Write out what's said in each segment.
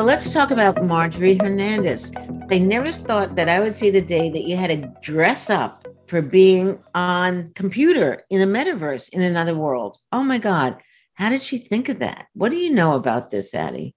So let's talk about Marjorie Hernandez. I never thought that I would see the day that you had to dress up for being on computer in the metaverse in another world. Oh my God. How did she think of that? What do you know about this, Addie?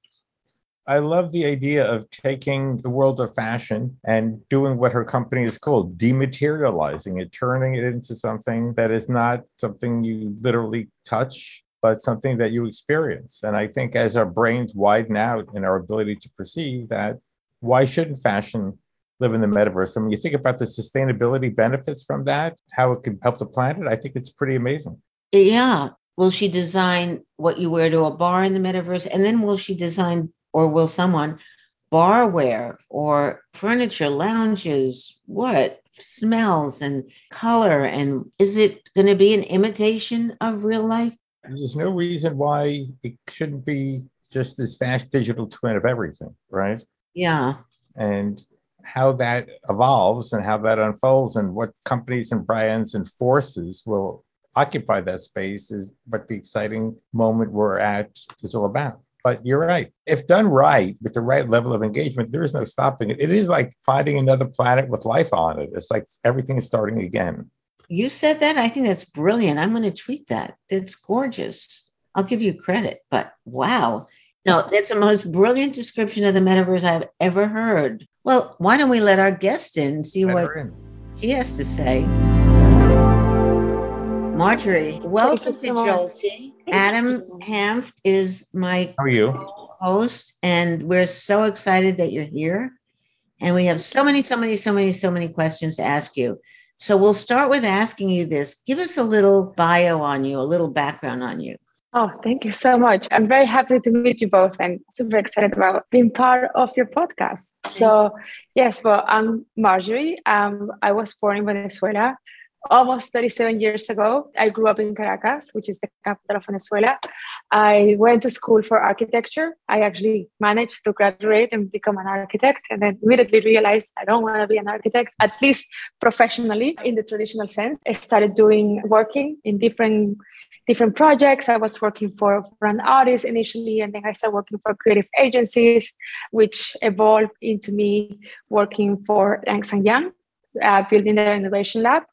I love the idea of taking the world of fashion and doing what her company is called dematerializing it, turning it into something that is not something you literally touch, but something that you experience. And I think as our brains widen out in our ability to perceive that, why shouldn't fashion live in the metaverse? I mean, you think about the sustainability benefits from that, how it can help the planet, I think it's pretty amazing. Yeah. Will she design what you wear to a bar in the metaverse? And then will she design or will someone barware or furniture, lounges, what smells and color? And is it going to be an imitation of real life? There's no reason why it shouldn't be just this fast digital twin of everything, right? Yeah. And how that evolves and how that unfolds and what companies and brands and forces will occupy that space is what the exciting moment we're at is all about. But you're right. If done right with the right level of engagement, there is no stopping it. It is like finding another planet with life on it. It's like everything is starting again. You said that. I think that's brilliant. I'm going to tweet that. It's gorgeous. I'll give you credit, but wow. No, that's the most brilliant description of the metaverse I've ever heard. Well, why don't we let our guest in and see let what he has to say? Marjorie, welcome to Jolty. Adam Hanft is my How are you? host, and we're so excited that you're here. And we have so many, so many, so many, so many questions to ask you. So we'll start with asking you this. Give us a little bio on you, a little background on you. Oh, thank you so much. I'm very happy to meet you both and super excited about being part of your podcast. So, yes, well, I'm Marjorie. Um, I was born in Venezuela almost 37 years ago. I grew up in Caracas, which is the capital of Venezuela. I went to school for architecture. I actually managed to graduate and become an architect, and then immediately realized I don't want to be an architect, at least professionally in the traditional sense. I started doing working in different different projects. I was working for, for an artist initially, and then I started working for creative agencies, which evolved into me working for Ernst uh, building their innovation lab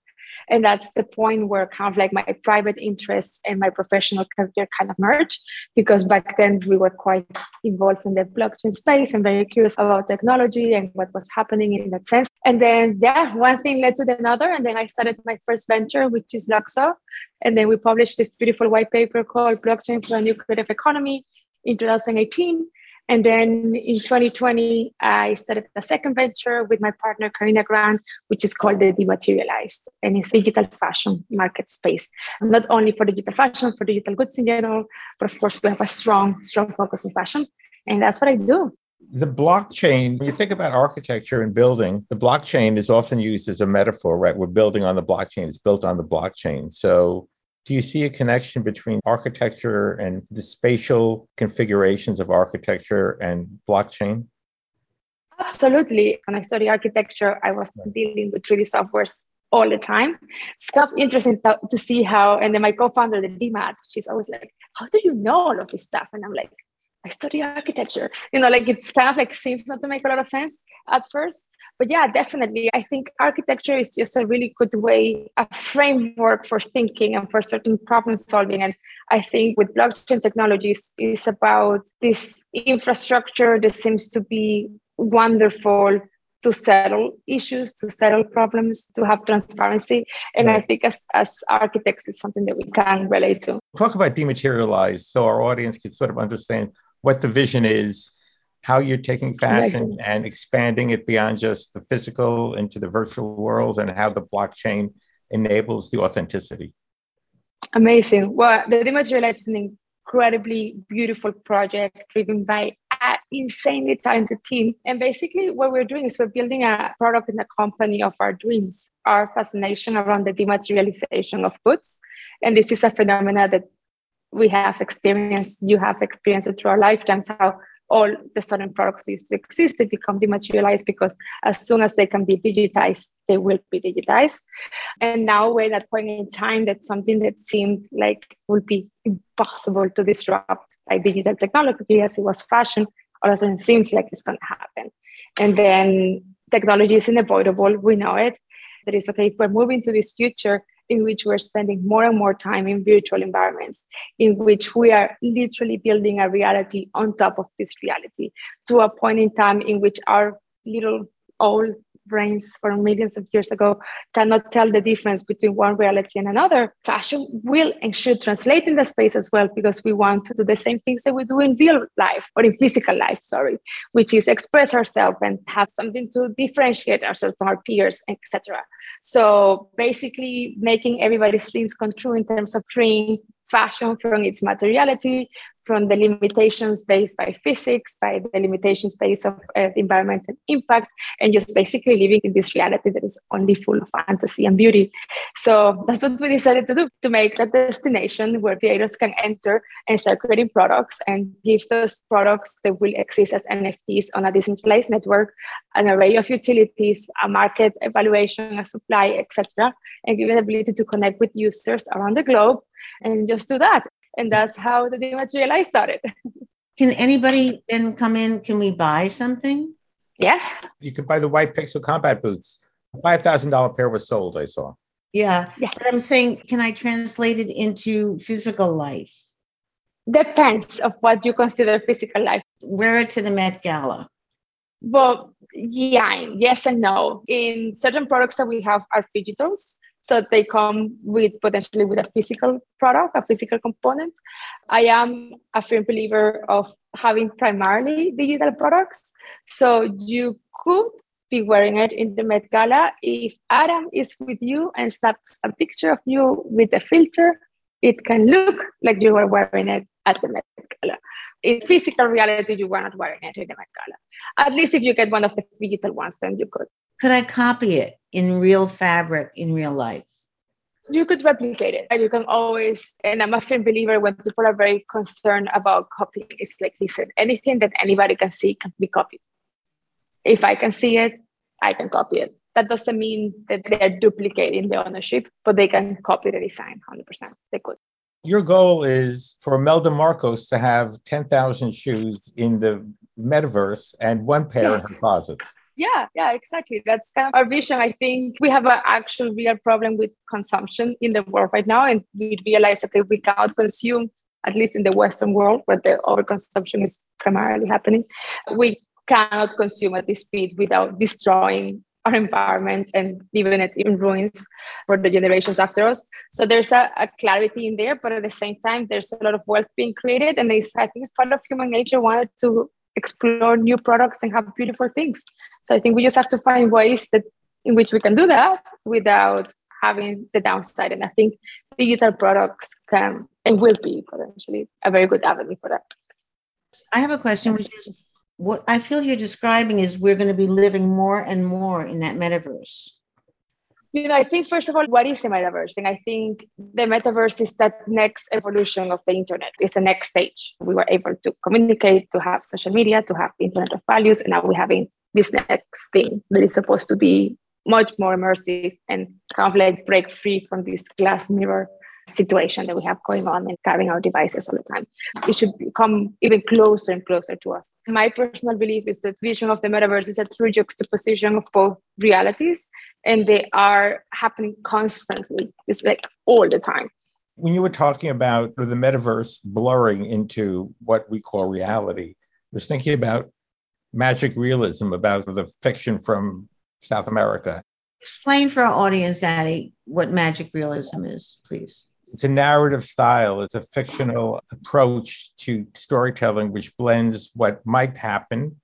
and that's the point where kind of like my private interests and my professional career kind of merge, because back then we were quite involved in the blockchain space and very curious about technology and what was happening in that sense. And then yeah one thing led to another. And then i started my first venture which is LUKSO. And then we published this beautiful white paper called blockchain for a new creative economy in 2018 and then in 2020, I started a second venture with my partner, Karina Grant, which is called the Dematerialized, and it's digital fashion market space. Not only for digital fashion, for digital goods in general, but of course, we have a strong, strong focus on fashion. And that's what I do. The blockchain, when you think about architecture and building, the blockchain is often used as a metaphor, right? We're building on the blockchain, it's built on the blockchain. So do you see a connection between architecture and the spatial configurations of architecture and blockchain? Absolutely. When I study architecture, I was dealing with 3D softwares all the time. It's kind of interesting to, to see how, and then my co-founder, the DMAT, she's always like, how do you know all of this stuff? And I'm like, I study architecture. You know, like it's kind of like seems not to make a lot of sense at first. But yeah, definitely. I think architecture is just a really good way, a framework for thinking and for certain problem solving. And I think with blockchain technologies, it's about this infrastructure that seems to be wonderful to settle issues, to settle problems, to have transparency. And right. I think as, as architects, it's something that we can relate to. Talk about dematerialize so our audience can sort of understand what the vision is, how you're taking fashion and expanding it beyond just the physical into the virtual worlds, and how the blockchain enables the authenticity. Amazing. Well, the Dematerialize is an incredibly beautiful project driven by an insanely talented team. And basically, what we're doing is we're building a product in a company of our dreams, our fascination around the dematerialization of goods. And this is a phenomenon that we have experienced, you have experienced it through our lifetimes, how all the certain products used to exist, they become dematerialized because as soon as they can be digitized, they will be digitized. And now we're at a point in time that something that seemed like would be impossible to disrupt by digital technology, as it was fashion, all of a sudden seems like it's going to happen. And then technology is inevitable. We know it. That is okay. If we're moving to this future in which we're spending more and more time in virtual environments, in which we are literally building a reality on top of this reality to a point in time in which our little old brains from millions of years ago cannot tell the difference between one reality and another. Fashion will and should translate in the space as well because we want to do the same things that we do in real life or in physical life, sorry, which is express ourselves and have something to differentiate ourselves from our peers, etc. So basically making everybody's dreams come true in terms of freeing fashion from its materiality, from the limitations based by physics, by the limitations based of uh, environmental impact, and just basically living in this reality that is only full of fantasy and beauty. So that's what we decided to do to make a destination where creators can enter and start creating products and give those products that will exist as NFTs on a decentralized network, an array of utilities, a market evaluation, a supply, etc., and give the ability to connect with users around the globe and just do that and that's how the dematerialize started. Can anybody then come in? Can we buy something? Yes. You can buy the white pixel combat boots. A Five thousand dollar pair was sold. I saw. Yeah. Yes. But I'm saying, can I translate it into physical life? Depends of what you consider physical life. Wear it to the Met Gala. Well, yeah, yes and no. In certain products that we have are digitals, so they come with potentially with a physical product, a physical component. I am a firm believer of having primarily digital products. So you could be wearing it in the Met Gala. If Adam is with you and snaps a picture of you with a filter, it can look like you are wearing it at the Met Gala. In physical reality, you were not wearing it in the Met Gala. At least if you get one of the digital ones, then you could. Could I copy it in real fabric in real life? You could replicate it. And you can always, and I'm a firm believer when people are very concerned about copying, it's like, listen, anything that anybody can see can be copied. If I can see it, I can copy it. That doesn't mean that they are duplicating the ownership, but they can copy the design 100%. They could. Your goal is for Imelda Marcos to have 10,000 shoes in the metaverse and one pair yes. in her closets yeah yeah exactly. That's kind of our vision. I think we have an actual real problem with consumption in the world right now and we realize okay we cannot consume at least in the western world where the overconsumption is primarily happening we cannot consume at this speed without destroying our environment and leaving it in ruins for the generations after us. So there's a, a, clarity in there, but at the same time, there's a lot of wealth being created. And I think it's part of human nature wanted to explore new products and have beautiful things. So I think we just have to find ways that in which we can do that without having the downside. And I think digital products can and will be potentially a very good avenue for that. I have a question, which is what I feel you're describing is we're going to be living more and more in that metaverse. You know, I think first of all, what is the metaverse? And I think the metaverse is that next evolution of the internet. It's the next stage. We were able to communicate, to have social media, to have internet of values, and now we're having this next thing that is supposed to be much more immersive and kind of like break free from this glass mirror situation that we have going on and carrying our devices all the time. It should come even closer and closer to us. My personal belief is that vision of the metaverse is a true juxtaposition of both realities, and they are happening constantly. It's like all the time. When you were talking about the metaverse blurring into what we call reality, I was thinking about magic realism, about the fiction from South America. Explain for our audience, Addie, what magic realism is, please it's a narrative style. It's a fictional approach to storytelling which blends what might happen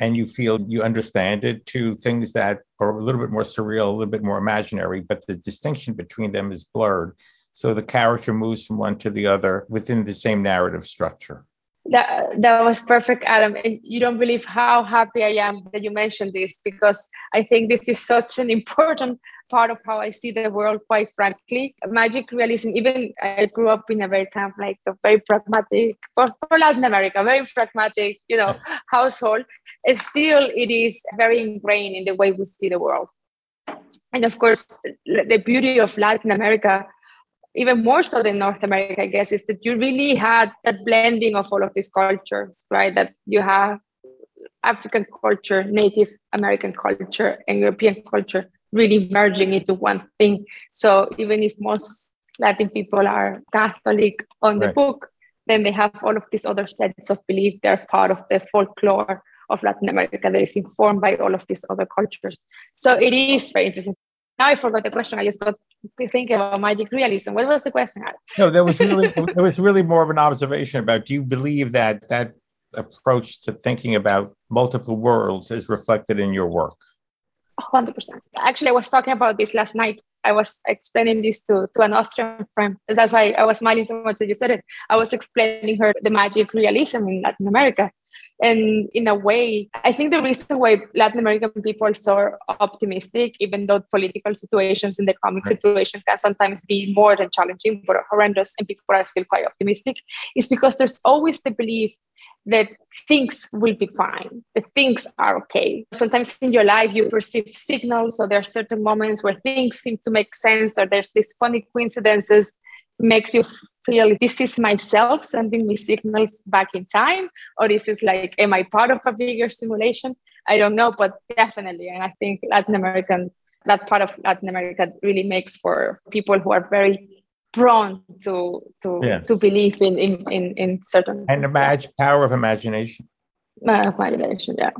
and you feel you understand it to things that are a little bit more surreal a little bit more imaginary but the distinction between them is blurred. So the character moves from one to the other within the same narrative structure that, that was perfect adam and you don't believe how happy i am that you mentioned this because i think this is such an important part of how I see the world, quite frankly. Magic realism, even I grew up in a very kind of like a very pragmatic, for, for Latin America, very pragmatic, you know, household. and Still, it is very ingrained in the way we see the world. And of course, the beauty of Latin America even more so than North America, I guess, is that you really had that blending of all of these cultures, right? That you have African culture, Native American culture, and European culture really merging into one thing. So even if most Latin people are Catholic on the right. book, then they have all of these other sets of belief. They're part of the folklore of Latin America that is informed by all of these other cultures. So it is very interesting. Now I forgot the question. I just got thinking about magic realism. What was the question? No, that was really that was really more of an observation about. Do you believe that that approach to thinking about multiple worlds is reflected in your work? 100%. Actually, I was talking about this last night. I was explaining this to, to an Austrian friend. That's why I was smiling so much that you said it. I was explaining her the magic realism in Latin America. And in a way, I think the reason why Latin American people are so optimistic, even though political situations and the economic right. situation can sometimes be more than challenging, but horrendous, and people are still quite optimistic, is because there's always the belief that things will be fine, that things are okay. Sometimes in your life, you perceive signals, so there are certain moments where things seem to make sense, or there's these funny coincidences makes you feel this is myself sending me signals back in time or is this is like am i part of a bigger simulation? I don't know but definitely and i think latin american that part of latin america really makes for people who are very prone to to yes. to believe in in in, in certain and imagine power of imagination. Uh, imagination yeah.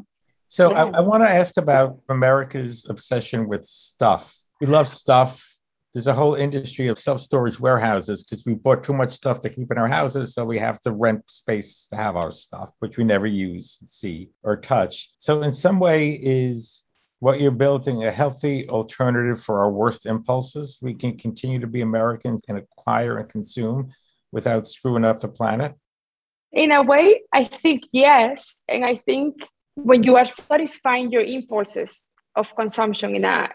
So yes. I, I want to ask about america's obsession with stuff. We love stuff there's a whole industry of self-storage warehouses because we bought too much stuff to keep in our houses so we have to rent space to have our stuff which we never use see or touch. So in some way is what you're building a healthy alternative for our worst impulses? We can continue to be americans and acquire and consume without screwing up the planet? In a way i think yes and i think when you are satisfying your impulses of consumption in a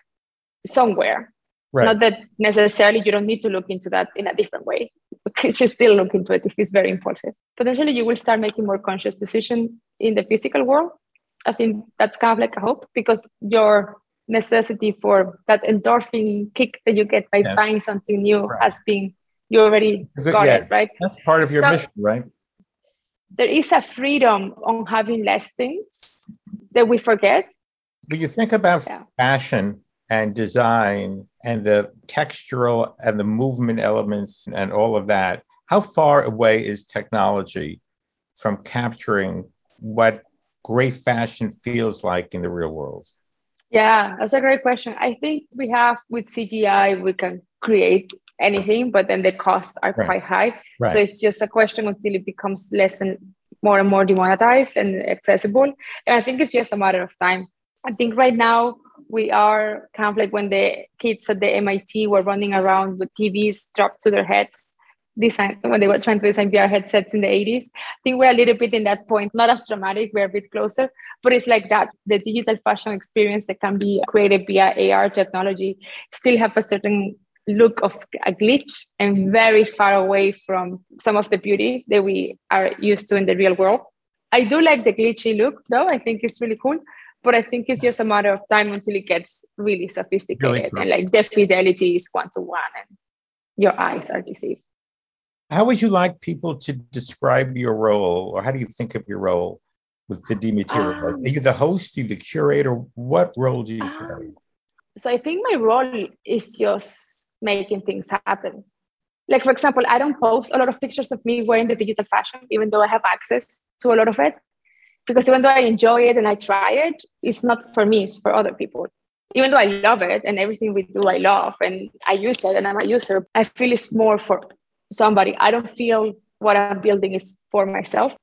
somewhere Right. Not that necessarily you don't need to look into that in a different way. You should still look into it if it's very important. Potentially, you will start making more conscious decision in the physical world. I think that's kind of like a hope because your necessity for that endorphin kick that you get by yes. buying something new right. has been you already got it right. That's part of your so, mission, right? There is a freedom on having less things that we forget. When you think about yeah. fashion and design and the textural and the movement elements and all of that, how far away is technology from capturing what great fashion feels like in the real world? Yeah, that's a great question. I think we have with CGI, we can create anything, but then the costs are right. quite high. Right. So it's just a question until it becomes less and more and more demonetized and accessible. And I think it's just a matter of time. I think right now we are kind of like when the kids at the MIT were running around with TVs strapped to their heads, design when they were trying to design VR headsets in the 80s. I think we're a little bit in that point, not as dramatic, we're a bit closer, but it's like that. The digital fashion experience that can be created via AR technology still have a certain look of a glitch and very far away from some of the beauty that we are used to in the real world. I do like the glitchy look though. I think it's really cool but I think it's just a matter of time until it gets really sophisticated really and like the fidelity is one to one and your eyes are deceived. How would you like people to describe your role, or how do you think of your role with the dematerial? Um, are you the host? Are you the curator? What role do you um, play? So I think my role is just making things happen. Like for example, I don't post a lot of pictures of me wearing the digital fashion, even though I have access to a lot of it because even though I enjoy it and I try it, it's not for me, it's for other people. Even though I love it and everything we do, I love and I use it and I'm a user, I feel it's more for somebody. I don't feel what I'm building is for myself.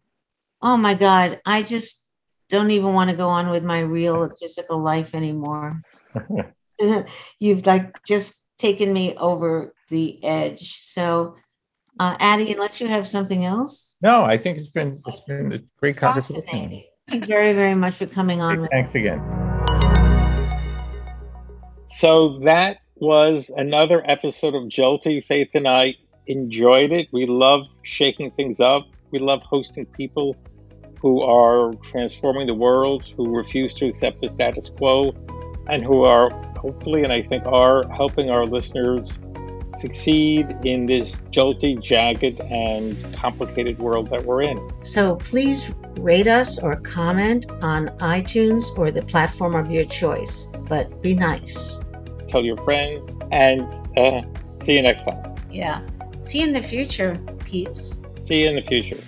Oh my God. I just don't even want to go on with my real physical life anymore. You've like just taken me over the edge. So uh, Addie, unless you have something else. No, I think it's been it's been a great conversation. Thank you very, very much for coming on. Thanks again. So that was another episode of Jolty. Faith and I enjoyed it. We love shaking things up. We love hosting people who are transforming the world, who refuse to accept the status quo, and who are hopefully, and I think are helping our listeners succeed in this jolty, jagged, and complicated world that we're in. So please rate us or comment on iTunes or the platform of your choice, but be nice. Tell your friends, and uh, see you next time. Yeah. See you in the future, peeps. See you in the future.